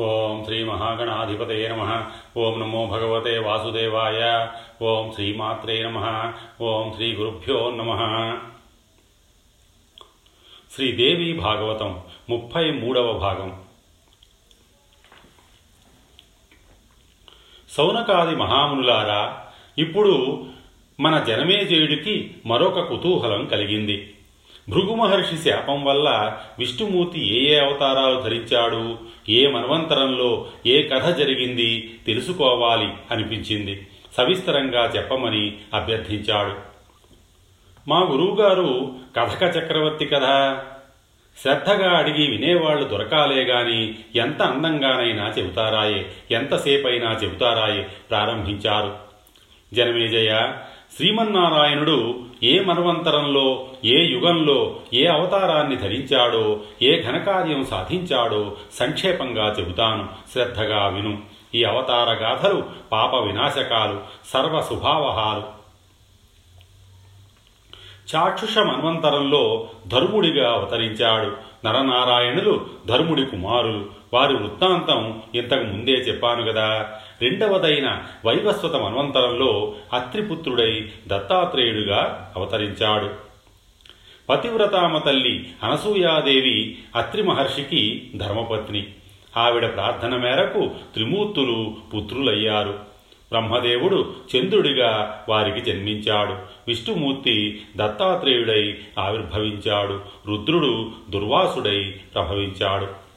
ఓం శ్రీ మహాగణాధిపతయ నమ. ఓం నమో భగవతే వాసుదేవాయ. ఓం శ్రీమాత్రే నమ. ఓం శ్రీ గురుభ్యో నమ. శ్రీదేవి భాగవతం ముప్పై మూడవ భాగం. సౌనకాది మహామునులారా ఇప్పుడు మన జనమేజయుడికి మరొక కుతూహలం కలిగింది. భృగు మహర్షి శాపం వల్ల విష్ణుమూర్తి ఏ ఏ అవతారాలు ధరించాడు ఏ మన్వంతరంలో ఏ కథ జరిగింది తెలుసుకోవాలి అనిపించింది. సవిస్తరంగా చెప్పమని అభ్యర్థించాడు. మా గురువుగారు కథక చక్రవర్తి కథ శ్రద్ధగా అడిగి వినేవాళ్ళు దొరకాలే గాని ఎంత అందంగానైనా చెబుతారాయే ఎంతసేపైనా చెబుతారాయే ప్రారంభించారు. జనమేజయ శ్రీమన్నారాయణుడు ఏ మన్వంతరంలో ఏ యుగంలో ఏ అవతారాన్ని ధరించాడో ఏ ఘనకార్యం సాధించాడో సంక్షేపంగా చెబుతాను. శ్రద్ధగా విను. ఈ అవతార గాథలు పాప వినాశకాలు సర్వశుభావహాలు చాక్షుష మన్వంతరంలో ధర్ముడిగా అవతరించాడు. నరనారాయణులు ధర్ముడి కుమారులు. వారి వృత్తాంతం ఇంతకు ముందే చెప్పాను కదా. రెండవదైన వైవస్వత మన్వంతరంలో అత్రిపుత్రుడై దత్తాత్రేయుడుగా అవతరించాడు. పతివ్రతామ తల్లి అనసూయాదేవి అత్రి మహర్షికి ధర్మపత్ని. ఆవిడ ప్రార్థన మేరకు త్రిమూర్తులు పుత్రులయ్యారు. బ్రహ్మదేవుడు చంద్రుడిగా వారికి జన్మించాడు. విష్ణుమూర్తి దత్తాత్రేయుడై ఆవిర్భవించాడు. రుద్రుడు దుర్వాసుడై ప్రభవించాడు.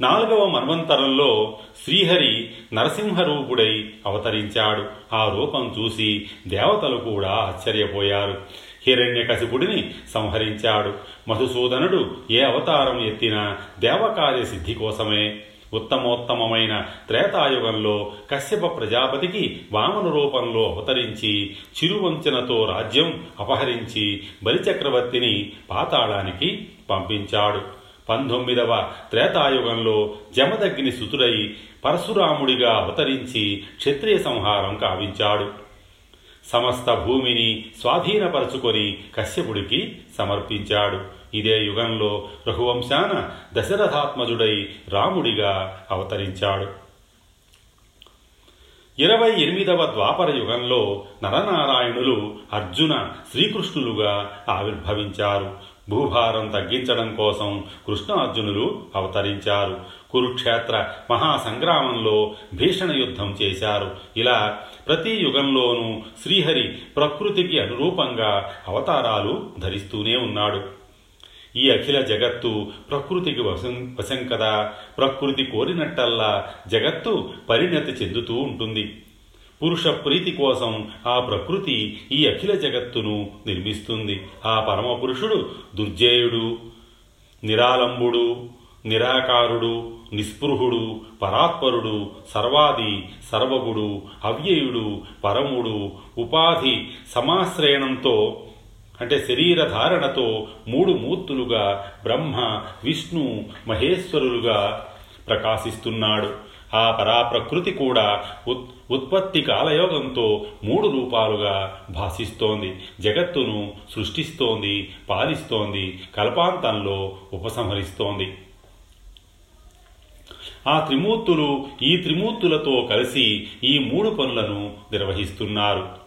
నాలుగవ మన్వంతరంలో శ్రీహరి నరసింహరూపుడై అవతరించాడు. ఆ రూపం చూసి దేవతలు కూడా ఆశ్చర్యపోయారు. హిరణ్యకశిపుడిని సంహరించాడు. మధుసూదనుడు ఏ అవతారం ఎత్తినా దేవకార్య సిద్ధి కోసమే. ఉత్తమోత్తమమైన త్రేతాయుగంలో కశ్యప ప్రజాపతికి వామన రూపంలో అవతరించి చిరువంచనతో రాజ్యం అపహరించి బలిచక్రవర్తిని పాతాళానికి పంపించాడు. పంతొమ్మిదవ త్రేతాయుగంలో జమదగ్ని సుతుడై పరశురాముడిగా అవతరించి క్షత్రియ సంహారం కావించాడు. సమస్త భూమిని స్వాధీనపరచుకొని కశ్యపుడికి సమర్పించాడు. ఇదే యుగంలో రఘువంశాన దశరథాత్మజుడై రాముడిగా అవతరించాడు. ఇరవై ఎనిమిదవ ద్వాపర యుగంలో నరనారాయణులు అర్జున శ్రీకృష్ణులుగా ఆవిర్భవించారు. భూభారం తగ్గించడం కోసం కృష్ణార్జునులు అవతరించారు. కురుక్షేత్ర మహాసంగ్రామంలో భీషణ యుద్ధం చేశారు. ఇలా ప్రతి యుగంలోనూ శ్రీహరి ప్రకృతికి అనురూపంగా అవతారాలు ధరిస్తూనే ఉన్నాడు. ఈ అఖిల జగత్తు ప్రకృతికి వశం వశం కదా. ప్రకృతి కోరినట్టల్లా జగత్తు పరిణతి చెందుతూ ఉంటుంది. పురుష ప్రీతి కోసం ఆ ప్రకృతి ఈ అఖిల జగత్తును నిర్మిస్తుంది. ఆ పరమపురుషుడు దుర్జేయుడు నిరాలంబుడు నిరాకారుడు నిస్పృహుడు పరాత్పరుడు సర్వాది సర్వగుడు అవ్యయుడు పరముడు ఉపాధి సమాశ్రయణంతో అంటే శరీర ధారణతో మూడు మూర్తులుగా బ్రహ్మ విష్ణు మహేశ్వరులుగా ప్రకాశిస్తున్నాడు. ఆ పరాప్రకృతి కూడా ఉత్ ఉత్పత్తి కాలయోగంతో మూడు రూపాలుగా భాషిస్తోంది జగత్తును సృష్టిస్తోంది పాలిస్తోంది కల్పాంతంలో ఉపసంహరిస్తోంది. ఆ త్రిమూర్తులు ఈ త్రిమూర్తులతో కలిసి ఈ మూడు పనులను నిర్వహిస్తున్నారు.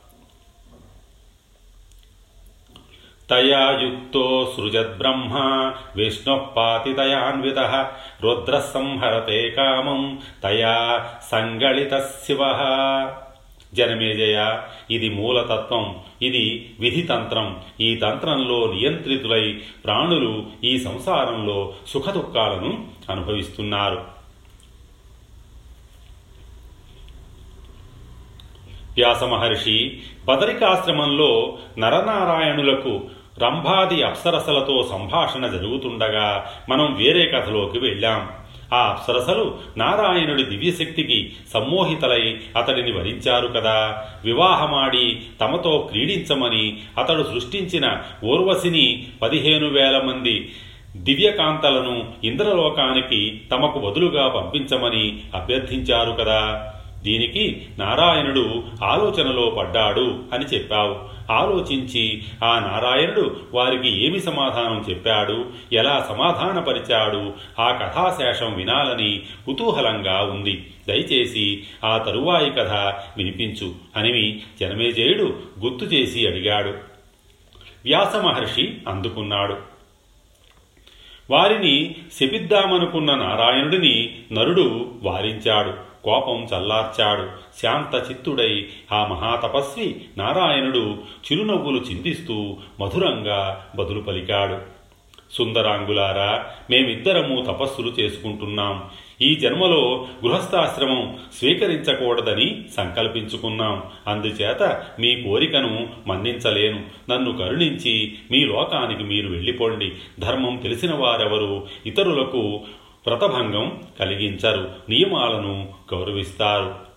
తయా యుక్తో సృజద్బ్రహ్మ విష్ణుపాతితయాన్విత రుద్ర సంహరతే కామం తయా సంగళిత శివ. జనమేజయ ఇది మూలతత్వం ఇది విధితంత్రం. ఈ తంత్రంలో నియంత్రితులై ప్రాణులు ఈ సంసారంలో సుఖదుఖాలను అనుభవిస్తున్నారు. వ్యాస మహర్షి బదరికాశ్రమంలో నరనారాయణులకు రంభాది అప్సరసలతో సంభాషణ జరుగుతుండగా మనం వేరే కథలోకి వెళ్ళాం. ఆ అప్సరసలు నారాయణుడి దివ్యశక్తికి సమ్మోహితలై అతడిని వరించారు కదా. వివాహమాడి తమతో క్రీడించమని అతడు సృష్టించిన ఊర్వశిని పదిహేను వేల మంది దివ్యకాంతలను ఇంద్రలోకానికి తమకు బదులుగా పంపించమని అభ్యర్థించారు కదా. దీనికి నారాయణుడు ఆలోచనలో పడ్డాడు అని చెప్పావు. ఆలోచించి ఆ నారాయణుడు వారికి ఏమి సమాధానం చెప్పాడు? ఎలా సమాధానపరిచాడు? ఆ కథాశేషం వినాలని కుతూహలంగా ఉంది. దయచేసి ఆ తరువాయి కథ వినిపించు అని జనమేజయుడు గుర్తు చేసి అడిగాడు. వ్యాస మహర్షి అందుకున్నాడు. వారిని శపిద్దామనుకున్న నారాయణుడిని నరుడు వారించాడు. కోపం చల్లార్చాడు. శాంత చిత్తుడై ఆ మహాతపస్వి నారాయణుడు చిరునవ్వులు చిందిస్తూ మధురంగా బదులు పలికాడు సుందరాంగులారా మేమిద్దరము తపస్సులు చేసుకుంటున్నాం. ఈ జన్మలో గృహస్థాశ్రమం స్వీకరించకూడదని సంకల్పించుకున్నాం. అందుచేత మీ కోరికను మన్నించలేను. నన్ను కరుణించి మీ లోకానికి మీరు వెళ్ళిపోండి. ధర్మం తెలిసిన వారెవరు? ఇతరులకు వ్రతభంగం కలిగించరు. నియమాలను గౌరవిస్తారు.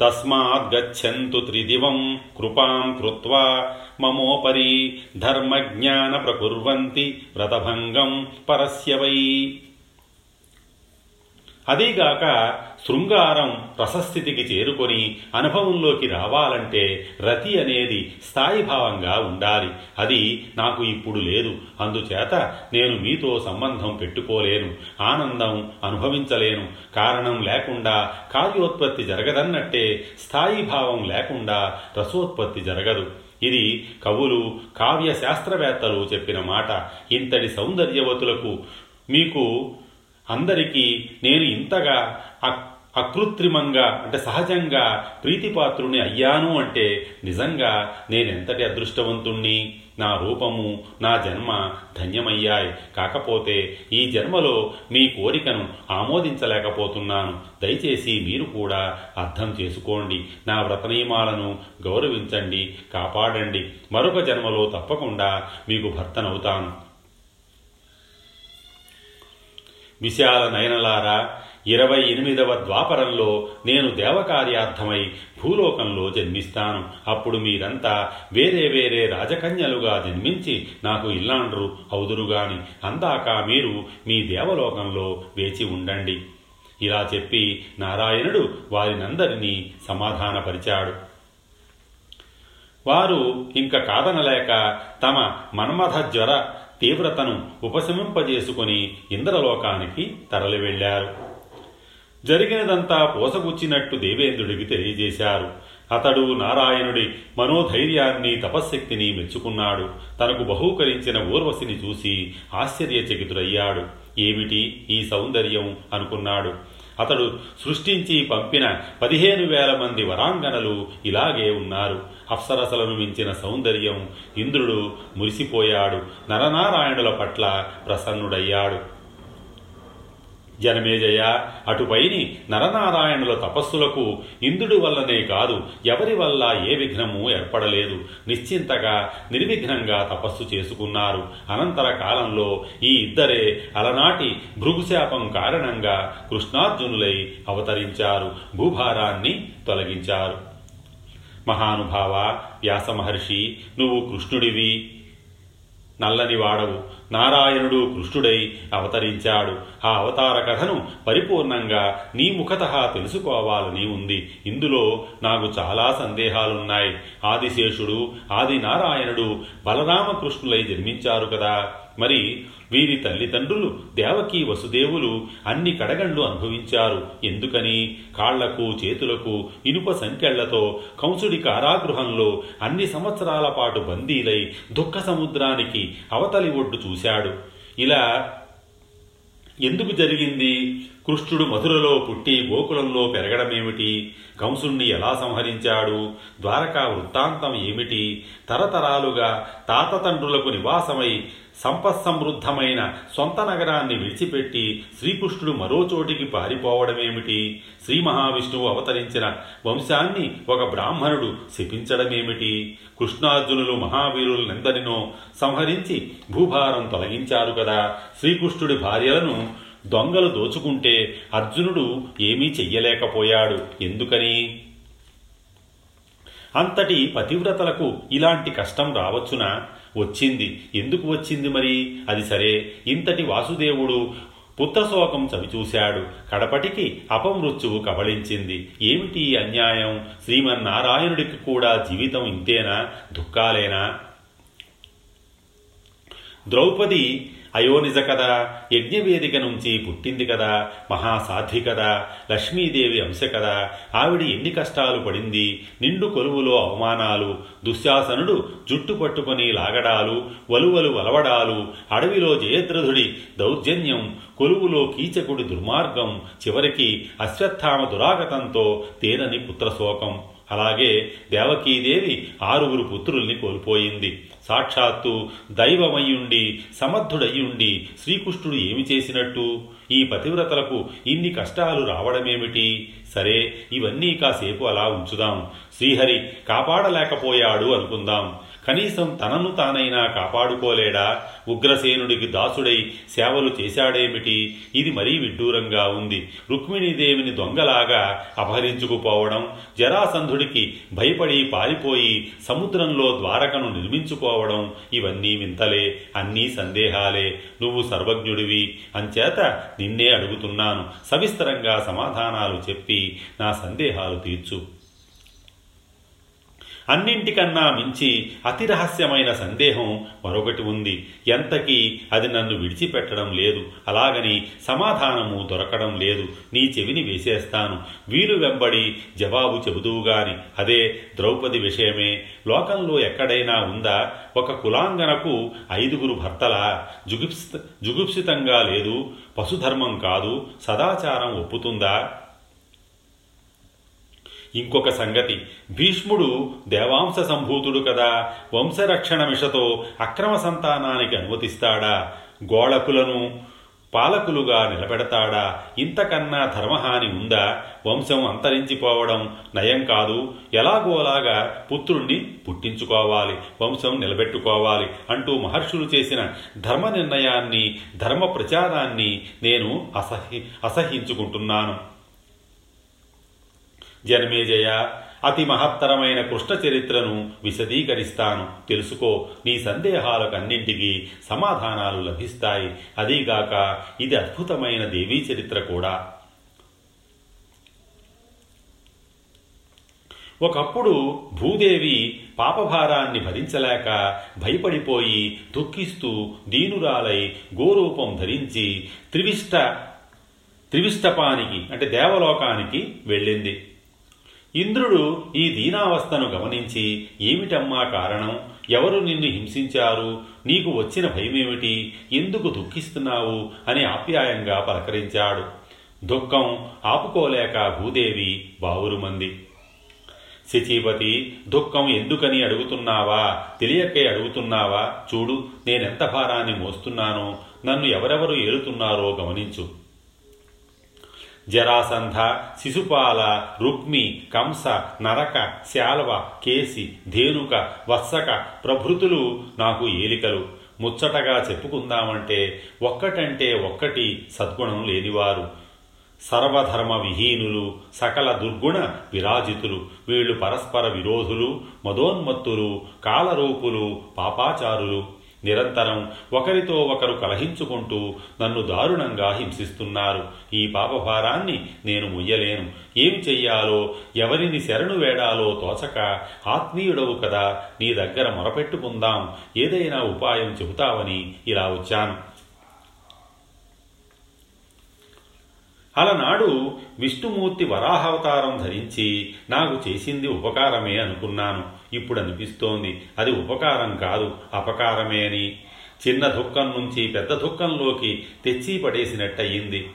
తస్మాద్గచ్చంతు త్రిదివం కృపాం కృత్వా మమోపరి ధర్మజ్ఞాన ప్రకుర్వంతి వ్రతభంగం పరస్య వై అదీగాక శృంగారం రసస్థితికి చేరుకొని అనుభవంలోకి రావాలంటే రతి అనేది స్థాయిభావంగా ఉండాలి. అది నాకు ఇప్పుడు లేదు. అందుచేత నేను మీతో సంబంధం పెట్టుకోలేను. ఆనందం అనుభవించలేను. కారణం లేకుండా కార్యోత్పత్తి జరగదన్నట్టే స్థాయిభావం లేకుండా రసోత్పత్తి జరగదు. ఇది కవులు కావ్య శాస్త్రవేత్తలు చెప్పిన మాట. ఇంతటి సౌందర్యవతులకు మీకు అందరికీ నేను ఇంతగా అకృత్రిమంగా అంటే సహజంగా ప్రీతిపాత్రుని అయ్యాను అంటే నిజంగా నేనెంతటి అదృష్టవంతుణ్ణి? నా రూపము నా జన్మ ధన్యమయ్యాయి. కాకపోతే ఈ జన్మలో మీ కోరికను ఆమోదించలేకపోతున్నాను. దయచేసి మీరు కూడా అర్థం చేసుకోండి. నా వ్రతనియమాలను గౌరవించండి కాపాడండి. మరొక జన్మలో తప్పకుండా మీకు భర్తనవుతాను. విశాల నయనలారా ఇరవై ఎనిమిదవ ద్వాపరంలో నేను దేవకార్యార్థమై భూలోకంలో జన్మిస్తాను. అప్పుడు మీరంతా వేరే వేరే రాజకన్యలుగా జన్మించి నాకు ఇల్లాండ్రు అవుదురుగాని అందాక మీరు మీ దేవలోకంలో వేచి ఉండండి. ఇలా చెప్పి నారాయణుడు వారినందరినీ సమాధానపరిచాడు. వారు ఇంక కాదనలేక తమ మన్మథ జ్వర తీవ్రతను ఉపశమింపజేసుకొని ఇంద్రలోకానికి తరలి వెళ్ళారు జరిగినదంతా పోసగుచ్చినట్టు దేవేంద్రుడికి తెలియజేశారు. అతడు నారాయణుడి మనోధైర్యాన్ని తపశ్శక్తిని మెచ్చుకున్నాడు. తనకు బహూకరించిన ఊర్వశిని చూసి ఆశ్చర్యచకితుడయ్యాడు. ఏమిటి ఈ సౌందర్యం? అనుకున్నాడు. అతడు సృష్టించి పంపిన పదిహేను వేల మంది వరాంగనలు ఇలాగే ఉన్నారు. అప్సరసలను మించిన సౌందర్యం ఇంద్రుడు మురిసిపోయాడు. నరనారాయణుల పట్ల ప్రసన్నుడయ్యాడు. జనమేజయ అటుపైని నరనారాయణుల తపస్సులకు ఇంద్రుడి వల్లనే కాదు ఎవరి వల్ల ఏ విఘ్నము ఏర్పడలేదు. నిశ్చింతగా నిర్విఘ్నంగా తపస్సు చేసుకున్నారు. అనంతర కాలంలో ఈ ఇద్దరే అలనాటి భృగుశాపం కారణంగా కృష్ణార్జునులై అవతరించారు. భూభారాన్ని తొలగించారు. మహానుభావ వ్యాసమహర్షి నువ్వు కృష్ణుడివి. నల్లని వాడవు. నారాయణుడు కృష్ణుడై అవతరించాడు. ఆ అవతార కథను పరిపూర్ణంగా నీ ముఖత తెలుసుకోవాలని ఉంది. ఇందులో నాకు చాలా సందేహాలున్నాయి. ఆదిశేషుడు ఆది నారాయణుడు బలరామకృష్ణులై జన్మించారు కదా. మరి వీరి తల్లిదండ్రులు దేవకీ వసుదేవులు అన్ని కడగండ్లు అనుభవించారు. ఎందుకని? కాళ్ళకు చేతులకు ఇనుప సంకెళ్ళతో కంసుడి కారాగృహంలో అన్ని సంవత్సరాల పాటు బందీలై దుఃఖ సముద్రానికి అవతలి ఒడ్డు చూసి చూశాడు. ఇలా ఎందుకు జరిగింది? కృష్ణుడు మధురలో పుట్టి గోకులంలో పెరగడమేమిటి? కంసుణ్ణి ఎలా సంహరించాడు? ద్వారకా వృత్తాంతం ఏమిటి? తరతరాలుగా తాతతండ్రులకు నివాసమై సంపత్సమృద్ధమైన సొంత నగరాన్ని విడిచిపెట్టి శ్రీకృష్ణుడు మరో చోటికి పారిపోవడమేమిటి? శ్రీ మహావిష్ణువు అవతరించిన వంశాన్ని ఒక బ్రాహ్మణుడు శపించడమేమిటి? కృష్ణార్జునులు మహావీరులనెందరినో సంహరించి భూభారం తొలగించారు కదా. శ్రీకృష్ణుడి భార్యలను దొంగలు దోచుకుంటే అర్జునుడు ఏమీ చెయ్యలేకపోయాడు. ఎందుకని? అంతటి పతివ్రతలకు ఇలాంటి కష్టం రావచ్చునా? వచ్చింది. ఎందుకు వచ్చింది మరి? అది సరే. ఇంతటి వాసుదేవుడు పుత్రశోకం చవిచూశాడు. కడపటికి అపమృత్యువు కబళించింది. ఏమిటి అన్యాయం? శ్రీమన్నారాయణుడికి కూడా జీవితం ఇంతేనా? దుఃఖాలేనా? ద్రౌపది అయోనిజ కదా యజ్ఞవేదిక నుంచి పుట్టింది కదా మహాసాధ్వి కదా లక్ష్మీదేవి అంశ కదా ఆవిడ ఎన్ని కష్టాలు పడింది నిండు కొలువులో అవమానాలు దుశ్శాసనుడు జుట్టు పట్టుకొని లాగడాలు వలువలు వలవడాలు అడవిలో జయద్రథుడి దౌర్జన్యం కొలువులో కీచకుడి దుర్మార్గం చివరికి అశ్వత్థామ దురాగతంతో తేనని పుత్రశోకం. అలాగే దేవకీదేవి ఆరుగురు పుత్రుల్ని కోల్పోయింది. సాక్షాత్తు దైవమయ్యుండి సమర్థుడయ్యుండి శ్రీకృష్ణుడు ఏమి చేసినట్టు? ఈ పతివ్రతలకు ఇన్ని కష్టాలు రావడమేమిటి? సరే ఇవన్నీ కాసేపు అలా ఉంచుదాం. శ్రీహరి కాపాడలేకపోయాడు అనుకుందాం. కనీసం తనను తానైనా కాపాడుకోలేడా? ఉగ్రసేనుడికి దాసుడై సేవలు చేశాడేమిటి? ఇది మరీ విడ్డూరంగా ఉంది. రుక్మిణీదేవిని దొంగలాగా అపహరించుకుపోవడం జరాసంధుడికి భయపడి పారిపోయి సముద్రంలో ద్వారకను నిర్మించుకోవడం ఇవన్నీ వింతలే అన్నీ సందేహాలే. నువ్వు సర్వజ్ఞుడివి. అంచేత నిన్నే అడుగుతున్నాను. సవిస్తరంగా సమాధానాలు చెప్పి నా సందేహాలు తీర్చు. అన్నింటికన్నా మించి అతి రహస్యమైన సందేహం మరొకటి ఉంది. ఎంతకీ అది నన్ను విడిచిపెట్టడం లేదు. అలాగని సమాధానము దొరకడం లేదు. నీ చెవిని వేసేస్తాను. వీలు వెంబడి జవాబు చెబుదువుగాని అదే ద్రౌపది విషయమే. లోకంలో ఎక్కడైనా ఉందా? ఒక కులాంగనకు ఐదుగురు భర్తలా? జుగుప్సిత జుగుప్సితంగా లేదు. పశుధర్మం కాదు. సదాచారం ఒప్పుతుందా? ఇంకొక సంగతి. భీష్ముడు దేవాంశ సంభూతుడు కదా. వంశరక్షణ మిషతో అక్రమ సంతానానికి అనుమతిస్తాడా? గోళకులను పాలకులుగా నిలబెడతాడా? ఇంతకన్నా ధర్మహాని ఉందా? వంశం అంతరించిపోవడం నయం కాదు. ఎలాగోలాగా పుత్రుణ్ణి పుట్టించుకోవాలి వంశం నిలబెట్టుకోవాలి అంటూ మహర్షులు చేసిన ధర్మ నిర్ణయాన్ని ధర్మ ప్రచారాన్ని నేను అసహి అసహించుకుంటున్నాను. జన్మేజయ అతి మహత్తరమైన కృష్ణ చరిత్రను విశదీకరిస్తాను. తెలుసుకో నీ సందేహాలకన్నింటికీ సమాధానాలు లభిస్తాయి. అదీగాక ఇది అద్భుతమైన దేవీ చరిత్ర కూడా. ఒకప్పుడు భూదేవి పాపభారాన్ని భరించలేక భయపడిపోయి దుఃఖిస్తూ దీనురాలై గోరూపం ధరించి త్రివిష్ట త్రివిష్టపానికి అంటే దేవలోకానికి వెళ్ళింది. ఇంద్రుడు ఈ దీనావస్థను గమనించి ఏమిటమ్మా కారణం? ఎవరు నిన్ను హింసించారు? నీకు వచ్చిన భయమేమిటి? ఎందుకు దుఃఖిస్తున్నావు? అని ఆప్యాయంగా పలకరించాడు. దుఃఖం ఆపుకోలేక భూదేవి బావురుమంది. శచీపతి దుఃఖం ఎందుకని అడుగుతున్నావా? తెలియకే అడుగుతున్నావా? చూడు నేనెంత భారాన్ని మోస్తున్నానో నన్ను ఎవరెవరు ఏలుతున్నారో గమనించు. జరాసంధ శిశుపాల రుక్మి కంస నరక శాల్వ కేసి ధేనుక వత్సక ప్రభృతులు నాకు ఏలికలు. ముచ్చటగా చెప్పుకుందామంటే ఒక్కటంటే ఒక్కటి సద్గుణం లేనివారు. సర్వధర్మ విహీనులు సకల దుర్గుణ విరాజితులు వీళ్ళు పరస్పర విరోధులు మదోన్మత్తులు కాలరూపులు పాపాచారులు. నిరంతరం ఒకరితో ఒకరు కలహించుకుంటూ నన్ను దారుణంగా హింసిస్తున్నారు. ఈ పాపభారాన్ని నేను ముయ్యలేను. ఏమి చెయ్యాలో ఎవరిని శరణు వేడాలో తోచక ఆత్మీయుడవు కదా నీ దగ్గర మొరపెట్టుకుందాం. ఏదైనా ఉపాయం చెబుతావని ఇలా వచ్చాను. అలనాడు విష్ణుమూర్తి వరాహావతారం ధరించి నాకు చేసింది ఉపకారమే అనుకున్నాను. ఇప్పుడు అనిపిస్తోంది అది ఉపకారం కాదు అపకారమే అని. చిన్న దుఃఖం నుంచి పెద్ద దుఃఖంలోకి తెచ్చి పడేసినట్టయింది.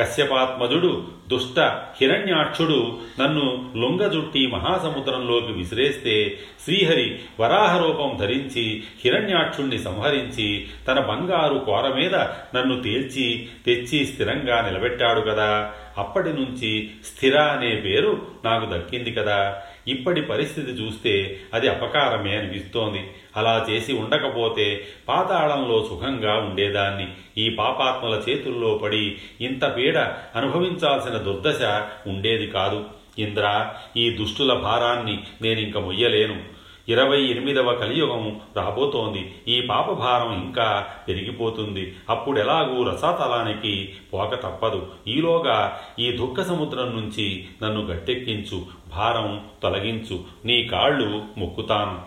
కశ్యపాత్మజుడు దుష్ట హిరణ్యాక్షుడు నన్ను లొంగజుట్టి మహాసముద్రంలోకి విసిరేస్తే శ్రీహరి వరాహ రూపం ధరించి హిరణ్యాక్షుణ్ణి సంహరించి తన బంగారు కోర మీద నన్ను తేల్చి తెచ్చి స్థిరంగా నిలబెట్టాడు కదా. అప్పటి నుంచి స్థిర అనే పేరు నాకు దక్కింది కదా. ఇప్పటి పరిస్థితి చూస్తే అది అపకారమే అనిపిస్తోంది. అలా చేసి ఉండకపోతే పాతాళంలో సుఖంగా ఉండేదాన్ని. ఈ పాపాత్మల చేతుల్లో పడి ఇంత పీడ అనుభవించాల్సిన దుర్దశ ఉండేది కాదు. ఇంద్ర ఈ దుష్టుల భారాన్ని నేనింక మొయ్యలేను. ఇరవై ఎనిమిదవ కలియుగం రాబోతోంది. ఈ పాపభారం ఇంకా పెరిగిపోతుంది. అప్పుడు ఎలాగూ రసాతలానికి పోక తప్పదు. ఈలోగా ఈ దుఃఖ సముద్రం నుంచి నన్ను గట్టెక్కించు. భారం తొలగించు నీ కాళ్ళు మొక్కుతాను.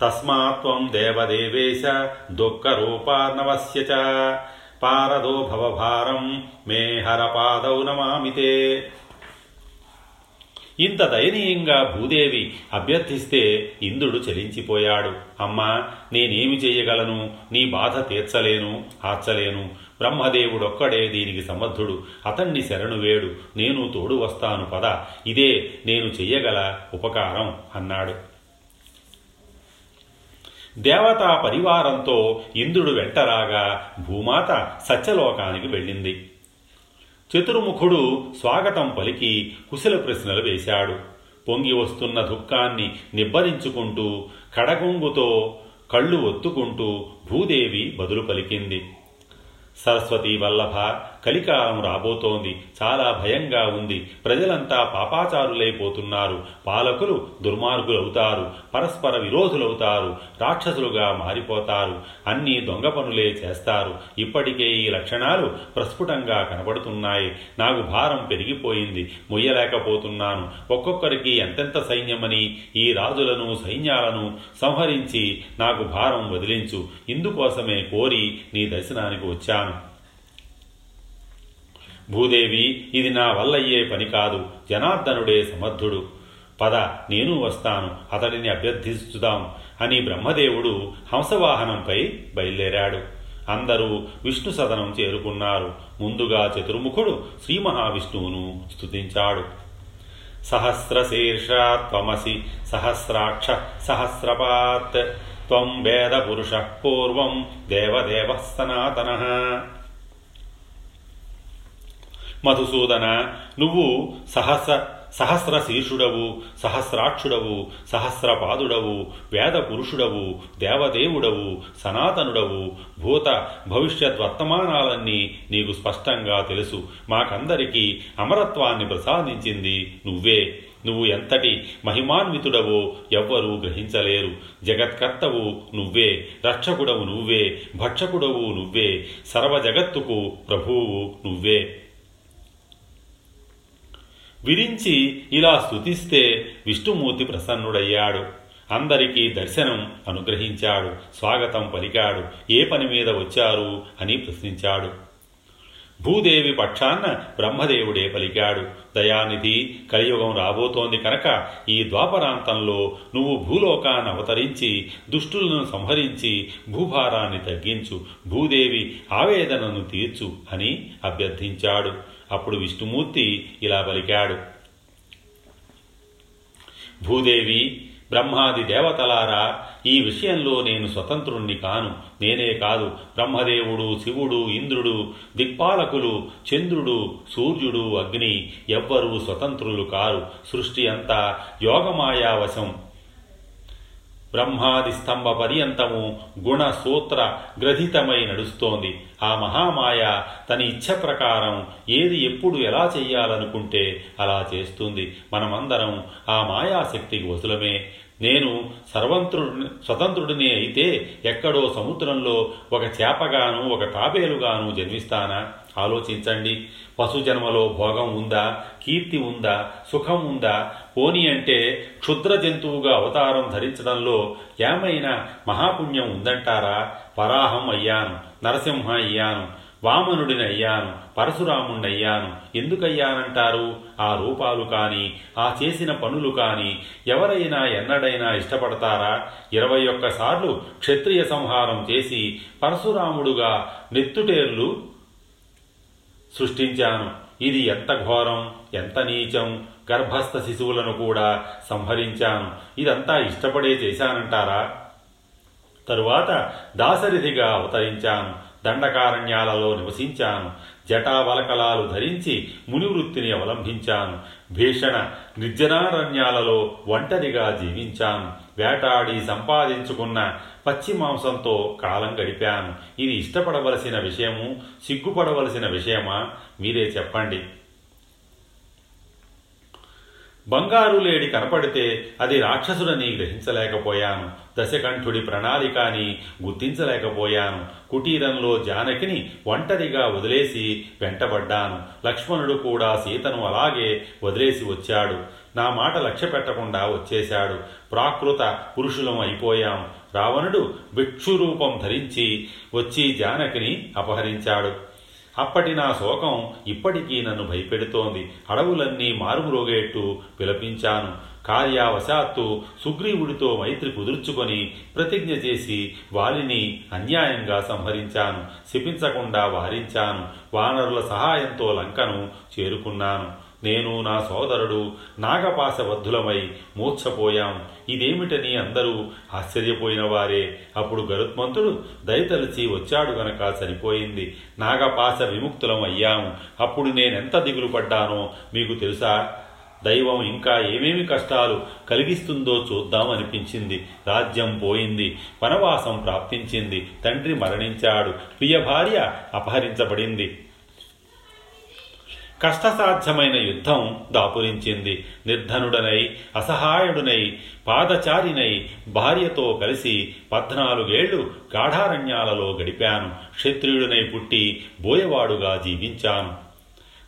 తస్మాత్వం దేవదేవేశ దుఃఖరూపార్ణవస్య చ. పారదో భవభారం మే హరపాదౌ నమామితే ఇంత దయనీయంగా భూదేవి అభ్యర్థిస్తే ఇంద్రుడు చలించిపోయాడు. అమ్మా నేనేమి చేయగలను? నీ బాధ తీర్చలేను ఆర్చలేను. బ్రహ్మదేవుడొక్కడే దీనికి సమర్థుడు. అతన్ని శరణు వేడు. నేను తోడు వస్తాను పద. ఇదే నేను చెయ్యగల ఉపకారం అన్నాడు. దేవతా పరివారంతో ఇంద్రుడు వెంటరాగా భూమాత సత్యలోకానికి వెళ్ళింది. చతుర్ముఖుడు స్వాగతం పలికి కుశల ప్రశ్నలు వేశాడు. పొంగి వస్తున్న దుఃఖాన్ని నిబ్బరించుకుంటూ కడగొంగుతో కళ్ళు ఒత్తుకుంటూ భూదేవి బదులు పలికింది. సరస్వతి వల్లభ కలికాలం రాబోతోంది. చాలా భయంగా ఉంది. ప్రజలంతా పాపాచారులైపోతున్నారు. పాలకులు దుర్మార్గులవుతారు. పరస్పర విరోధులవుతారు. రాక్షసులుగా మారిపోతారు. అన్నీ దొంగ పనులే చేస్తారు. ఇప్పటికే ఈ లక్షణాలు ప్రస్ఫుటంగా కనబడుతున్నాయి. నాకు భారం పెరిగిపోయింది. మొయ్యలేకపోతున్నాను. ఒక్కొక్కరికి ఎంతెంత సైన్యమని ఈ రాజులను సైన్యాలను సంహరించి నాకు భారం వదిలించు. ఇందుకోసమే కోరి నీ దర్శనానికి వచ్చాను. భూదేవి ఇది నా వల్లయ్యే పని కాదు. జనార్దనుడే సమర్థుడు. పద నేను వస్తాను. అతడిని అభ్యర్థిస్తుదాం అని బ్రహ్మదేవుడు హంసవాహనంపై బయలుదేరాడు. అందరూ విష్ణు సదనం చేరుకున్నారు. ముందుగా చతుర్ముఖుడు శ్రీ మహావిష్ణువును స్తుతించాడు. సహస్రశీర్ష త్వమసి సహస్రాక్ష సహస్రపాత్. త్వం వేద పురుష పూర్వం దేవదేవ సనాతన. మధుసూదన నువ్వు సహస్ర సహస్ర శీర్షుడవు సహస్రాక్షుడవు సహస్రపాదుడవు వేద పురుషుడవు దేవదేవుడవు సనాతనుడవు భూత భవిష్యత్ వర్తమానాలన్నీ నీకు స్పష్టంగా తెలుసు. మాకందరికీ అమరత్వాన్ని ప్రసాదించింది నువ్వే. నువ్వు ఎంతటి మహిమాన్వితుడవో ఎవ్వరూ గ్రహించలేరు. జగత్కర్తవు నువ్వే రక్షకుడవు నువ్వే భక్షకుడవు నువ్వే సర్వ జగత్తుకు ప్రభువు నువ్వే. విరించి ఇలా స్తుతిస్తే విష్ణుమూర్తి ప్రసన్నుడయ్యాడు. అందరికీ దర్శనం అనుగ్రహించాడు. స్వాగతం పలికాడు. ఏ పని మీద వచ్చారు అని ప్రశ్నించాడు. భూదేవి పక్షాన్న బ్రహ్మదేవుడే పలికాడు. దయానిధి కలియుగం రాబోతోంది కనుక ఈ ద్వాపరాంతంలో నువ్వు భూలోకాన్ని అవతరించి దుష్టులను సంహరించి భూభారాన్ని తగ్గించు. భూదేవి ఆవేదనను తీర్చు అని అభ్యర్థించాడు. అప్పుడు విష్ణుమూర్తి ఇలా పలికాడు. భూదేవి బ్రహ్మాది దేవతలారా ఈ విషయంలో నేను స్వతంత్రుణ్ణి కాను. నేనే కాదు బ్రహ్మదేవుడు శివుడు ఇంద్రుడు దిక్పాలకులు చంద్రుడు సూర్యుడు అగ్ని. ఎవ్వరూ స్వతంత్రులు కారు. సృష్టి అంతా యోగమాయావశం. బ్రహ్మాది స్తంభ పర్యంతము గుణ సూత్ర గ్రథితమై నడుస్తోంది. ఆ మహామాయ తన ఇచ్ఛ ప్రకారం ఏది ఎప్పుడు ఎలా చేయాలనుకుంటే అలా చేస్తుంది. మనమందరం ఆ మాయాశక్తికి వసులమే నేను సర్వంత్రుడి స్వతంత్రుడినే అయితే ఎక్కడో సముద్రంలో ఒక చేపగాను ఒక తాబేలుగాను జన్మిస్తానా? ఆలోచించండి. పశుజన్మలో భోగం ఉందా? కీర్తి ఉందా? సుఖం ఉందా? పోని అంటే క్షుద్ర జంతువుగా అవతారం ధరించడంలో ఏమైనా మహాపుణ్యం ఉందంటారా? పరాహం అయ్యాను నరసింహ అయ్యాను వామనుడిని అయ్యాను అయ్యాను ఎందుకయ్యానంటారు? ఆ రూపాలు కానీ ఆ చేసిన పనులు కానీ ఎవరైనా ఎన్నడైనా ఇష్టపడతారా? ఇరవై ఒక్కసార్లు క్షత్రియ సంహారం చేసి పరశురాముడుగా నెత్తుటేర్లు సృష్టించాను. ఇది ఎంత ఘోరం ఎంత నీచం గర్భస్థ శిశువులను కూడా సంహరించాను. ఇదంతా ఇష్టపడే చేశానంటారా? తరువాత దాశరథిగా అవతరించాను. దండకారణ్యాలలో నివసించాను. జటావలకలాలు ధరించి మునివృత్తిని అవలంబించాను భీషణ నిర్జనారణ్యాలలో ఒంటరిగా జీవించాను. వేటాడి సంపాదించుకున్న పచ్చి మాంసంతో కాలం గడిపాను. ఇది ఇష్టపడవలసిన విషయము సిగ్గుపడవలసిన విషయమా? మీరే చెప్పండి. బంగారు లేడి కనపడితే అది రాక్షసుడని గ్రహించలేకపోయాను. దశకంఠుడి ప్రణాళికని గుర్తించలేకపోయాను. కుటీరంలో జానకిని ఒంటరిగా వదిలేసి వెంటబడ్డాను. లక్ష్మణుడు కూడా సీతను అలాగే వదిలేసి వచ్చాడు. నా మాట లక్ష్య పెట్టకుండా వచ్చేశాడు. ప్రాకృత పురుషులం అయిపోయాం. రావణుడు భిక్షురూపం ధరించి వచ్చి జానకిని అపహరించాడు. అప్పటి నా శోకం ఇప్పటికీ నన్ను భయపెడుతోంది. అడవులన్నీ మారుమురోగేట్టు విలపించాను కార్యావశాత్తు సుగ్రీవుడితో మైత్రి కుదుర్చుకొని ప్రతిజ్ఞ చేసి వారిని అన్యాయంగా సంహరించాను. శపించకుండా వారించాను. వానరుల సహాయంతో లంకను చేరుకున్నాను. నేను నా సోదరుడు నాగపాశబద్ధులమై మూర్ఛపోయాం. ఇదేమిటని అందరూ ఆశ్చర్యపోయిన వారే. అప్పుడు గరుత్మంతుడు దయతలిచి వచ్చాడు గనక సరిపోయింది. నాగపాశ విముక్తులం అయ్యాము అప్పుడు నేనెంత దిగులు పడ్డానో మీకు తెలుసా? దైవం ఇంకా ఏమేమి కష్టాలు కలిగిస్తుందో చూద్దాం అనిపించింది. రాజ్యం పోయింది. వనవాసం ప్రాప్తించింది. తండ్రి మరణించాడు. ప్రియ భార్య అపహరించబడింది. కష్టసాధ్యమైన యుద్ధం దాపురించింది. నిర్ధనుడనై అసహాయుడునై పాదచారినై భార్యతో కలిసి పద్నాలుగేళ్ళు గాఢారణ్యాలలో గడిపాను. క్షత్రియుడినై పుట్టి బోయవాడుగా జీవించాను.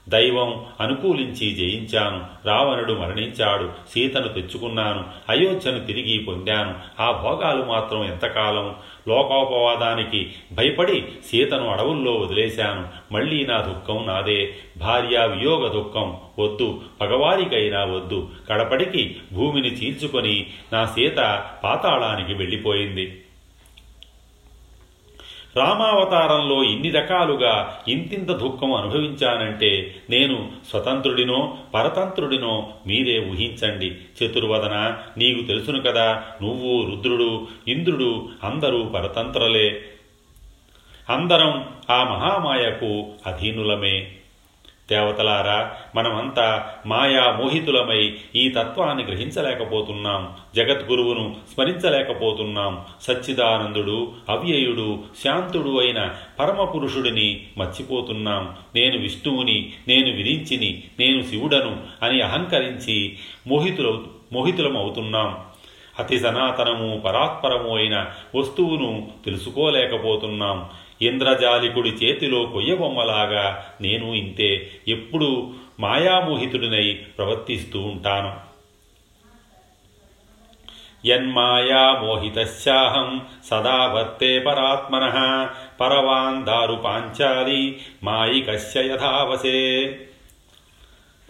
దైవం అనుకూలించి జయించాను రావణుడు మరణించాడు. సీతను తెచ్చుకున్నాను. అయోధ్యను తిరిగి పొందాను. ఆ భోగాలు మాత్రం ఎంతకాలం? లోకోపవాదానికి భయపడి సీతను అడవుల్లో వదిలేశాను. మళ్ళీ నా దుఃఖం నాదే. భార్య వియోగ దుఃఖం. వద్దు. పగవారికైనా వద్దు. కడపడికి భూమిని చీల్చుకొని నా సీత పాతాళానికి వెళ్ళిపోయింది. రామావతారంలో ఇన్ని రకాలుగా ఇంతింత దుఃఖం అనుభవించానంటే నేను స్వతంత్రుడినో పరతంత్రుడినో మీరే ఊహించండి. చతుర్వదన నీకు తెలుసును కదా నువ్వు రుద్రుడు ఇంద్రుడు అందరూ పరతంత్రలే. అందరం ఆ మహామాయకు అధీనులమే. దేవతలారా మనమంతా మాయా మోహితులమై ఈ తత్వాన్ని గ్రహించలేకపోతున్నాం. జగద్గురువును స్మరించలేకపోతున్నాం. సచ్చిదానందుడు అవ్యయుడు శాంతుడు అయిన పరమపురుషుడిని మర్చిపోతున్నాం. నేను విష్ణువుని నేను విరించిని నేను శివుడను అని అహంకరించి మోహితుల మోహితులమవుతున్నాం. అతి సనాతనము పరాత్పరము అయిన వస్తువును తెలుసుకోలేకపోతున్నాం. ఇంద్రజాలికుడి చేతిలో కొయ్యబొమ్మలాగా నేను ఇంతే ఎప్పుడు మాయామోహితుడినై ప్రవర్తిస్తూ ఉంటాను. యన్మాయామోహితశాహం సదా వర్తే పరాత్మన పరవాన్ దారు పాంచాలి మాయికస్య యథావసే.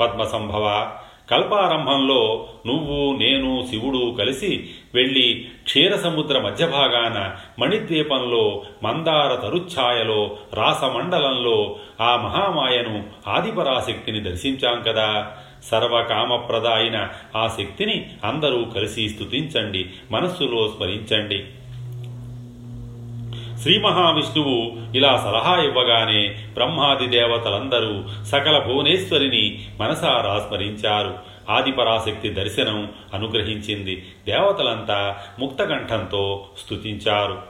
పద్మసంభవ కల్పారంభంలో నువ్వు నేను శివుడు కలిసి వెళ్ళి క్షీరసముద్ర మధ్యభాగాన మణిద్వీపంలో మందార తరుఛాయలో రాసమండలంలో ఆ మహామాయను ఆదిపరాశక్తిని దర్శించాం కదా. సర్వకామప్రద అయిన ఆ శక్తిని అందరూ కలిసి స్థుతించండి మనస్సులో స్మరించండి. శ్రీ మహావిష్ణువు ఇలా సలహా ఇవ్వగానే బ్రహ్మాది దేవతలందరూ సకల భువనేశ్వరిని మనసారా స్మరించారు. ఆదిపరాశక్తి దర్శనం అనుగ్రహించింది. దేవతలంతా ముక్తకంఠంతో స్తుతించారు.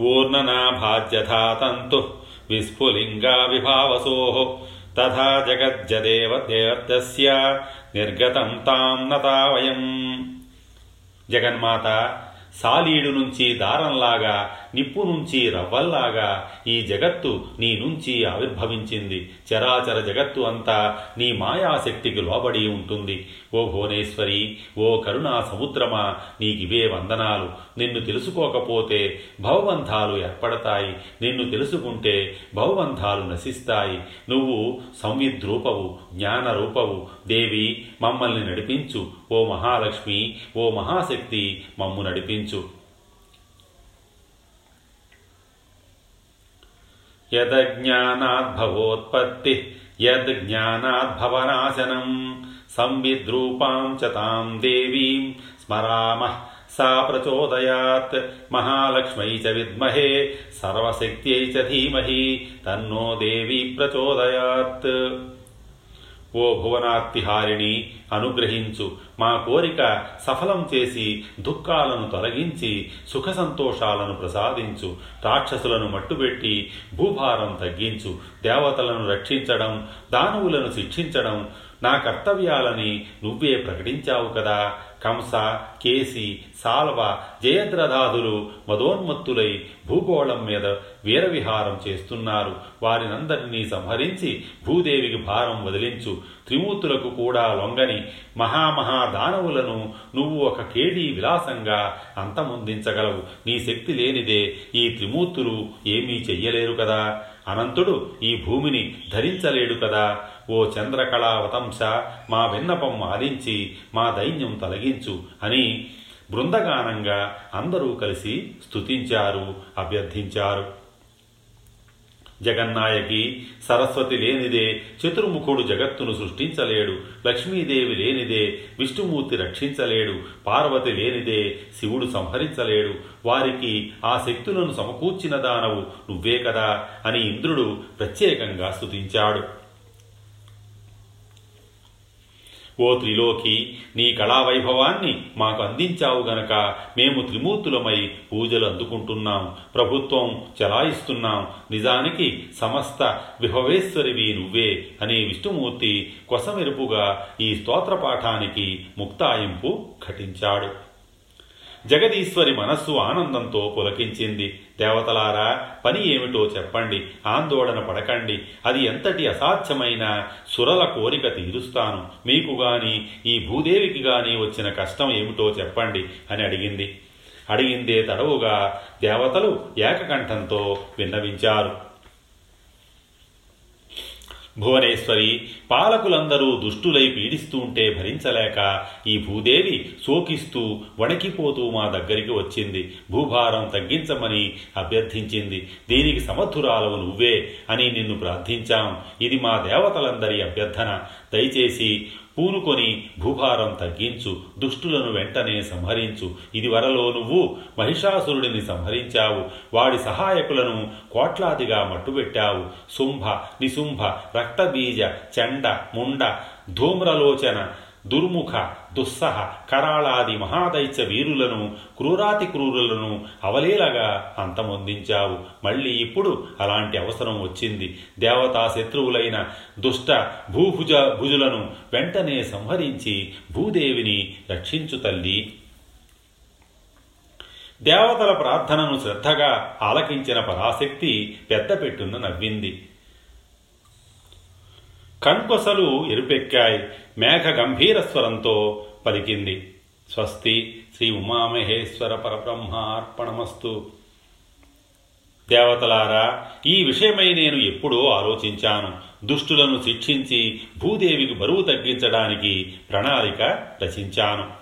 ఊర్ణనాభాజ్యథా తంతు విస్ఫులింగా విభావసో. తథా జగజ్జదేవ దేవతస్య నిర్గతం తాం నతావయం జగన్మాత సాలీడు నుంచి దారంలాగా నిప్పు నుంచి రవ్వల్లాగా ఈ జగత్తు నీ నుంచి ఆవిర్భవించింది. చరాచర జగత్తు అంతా నీ మాయాశక్తికి లోబడి ఉంటుంది. ఓ భువనేశ్వరి ఓ కరుణా సముద్రమా నీకివే వందనాలు. నిన్ను తెలుసుకోకపోతే భవబంధాలు ఏర్పడతాయి. నిన్ను తెలుసుకుంటే భవబంధాలు నశిస్తాయి. నువ్వు సంవిద్రూపవు జ్ఞానరూపవు. దేవి మమ్మల్ని నడిపించు. ఓ మహాలక్ష్మి ఓ మహాశక్తి మమ్ము నడిపించు. యజ్ఞానాద్భవోత్పత్తి యజ్ఞానాద్భవనాశనం సంవిద్రూపాం చ తాం దేవీం స్మరామ సా ప్రచోదయాత్. మహాలక్ష్మై చ విద్మహే సర్వశక్త్యై చ ధీమహి తన్నో దేవి ప్రచోదయాత్. ఓ భువనార్తిహారిణి అనుగ్రహించు. మా కోరిక సఫలం చేసి దుఃఖాలను తొలగించి సుఖ సంతోషాలను ప్రసాదించు రాక్షసులను మట్టుబెట్టి భూభారం తగ్గించు దేవతలను రక్షించడం దానవులను శిక్షించడం నా కర్తవ్యాలని నువ్వే ప్రకటించావు కదా. కంస కేసి సాల్వ జయద్రథాదులు మదోన్మత్తులై భూగోళం మీద వీరవిహారం చేస్తున్నారు. వారినందరినీ సంహరించి భూదేవికి భారం వదిలించు. త్రిమూర్తులకు కూడా లొంగని మహామహా దానవులను నువ్వు ఒక కేడీ విలాసంగా అంతమొందించగలవు. నీ శక్తి లేనిదే ఈ త్రిమూర్తులు ఏమీ చెయ్యలేరు కదా. అనంతుడు ఈ భూమిని ధరించలేడు కదా. ఓ చంద్రకళావతంస మా విన్నపం ఆలించి మా దైన్యం తొలగించు అని బృందగానంగా అందరూ కలిసి స్తుతించారు అభ్యర్థించారు. జగన్నాయకి సరస్వతి లేనిదే చతుర్ముఖుడు జగత్తును సృష్టించలేడు లక్ష్మీదేవి లేనిదే విష్ణుమూర్తి రక్షించలేడు పార్వతి లేనిదే శివుడు సంహరించలేడు. వారికి ఆ శక్తులను సమకూర్చిన దానవు నువ్వే కదా అని ఇంద్రుడు ప్రత్యేకంగా స్తుతించాడు. ఓ త్రిలోకి నీ కళావైభవాన్ని మాకు అందించావు గనక మేము త్రిమూర్తులమై పూజలు అందుకుంటున్నాం ప్రభుత్వం చలాయిస్తున్నాం నిజానికి సమస్త విభవేశ్వరివి నువ్వే అనే విష్ణుమూర్తి కొసమెరుపుగా ఈ స్తోత్రపాఠానికి ముక్తాయింపు ఘటించాడు. జగదీశ్వరి మనస్సు ఆనందంతో పులకించింది. దేవతలారా పని ఏమిటో చెప్పండి ఆందోళన పడకండి. అది ఎంతటి అసాధ్యమైన సురల కోరిక తీరుస్తాను. మీకు గాని ఈ భూదేవికి గాని వచ్చిన కష్టం ఏమిటో చెప్పండి అని అడిగింది. అడిగిందే తడవుగా దేవతలు ఏకకంఠంతో విన్నవించారు. భువనేశ్వరి పాలకులందరూ దుష్టులై పీడిస్తూ ఉంటే భరించలేక ఈ భూదేవి శోకిస్తూ వణికిపోతూ మా దగ్గరికి వచ్చింది. భూభారం తగ్గించమని అభ్యర్థించింది. దీనికి సమర్థురాలవు నువ్వే అని నిన్ను ప్రార్థించాం. ఇది మా దేవతలందరి అభ్యర్థన. దయచేసి పూనుకొని భూభారం తగ్గించు దుష్టులను వెంటనే సంహరించు. ఇది వరలో నువ్వు మహిషాసురుడిని సంహరించావు. వాడి సహాయకులను కోట్లాదిగా మట్టుబెట్టావు. శుంభ నిశుంభ రక్తబీజ చండ ముండ ధూమ్రలోచన దుర్ముఖ దుస్సహ కరాళాది మహాదైత్య వీరులను క్రూరాతి క్రూరులను అవలీలగా అంతమొందించావు. మళ్ళీ ఇప్పుడు అలాంటి అవసరం వచ్చింది. దేవతా శత్రువులైన దుష్ట భూభుజ భుజులను వెంటనే సంహరించి భూదేవిని రక్షించు తల్లి. దేవతల ప్రార్థనను శ్రద్ధగా ఆలకించిన పరాశక్తి పెద్దపెట్టున నవ్వింది. కన్కొసలు ఎరుపెక్కాయి మేఘ గంభీర స్వరంతో పలికింది. స్వస్తి శ్రీ ఉమామహేశ్వర పరబ్రహ్మార్పణమస్తు. దేవతలారా ఈ విషయమై నేను ఎప్పుడో ఆలోచించాను. దుష్టులను శిక్షించి భూదేవికి బరువు తగ్గించడానికి ప్రణాళిక రచించాను.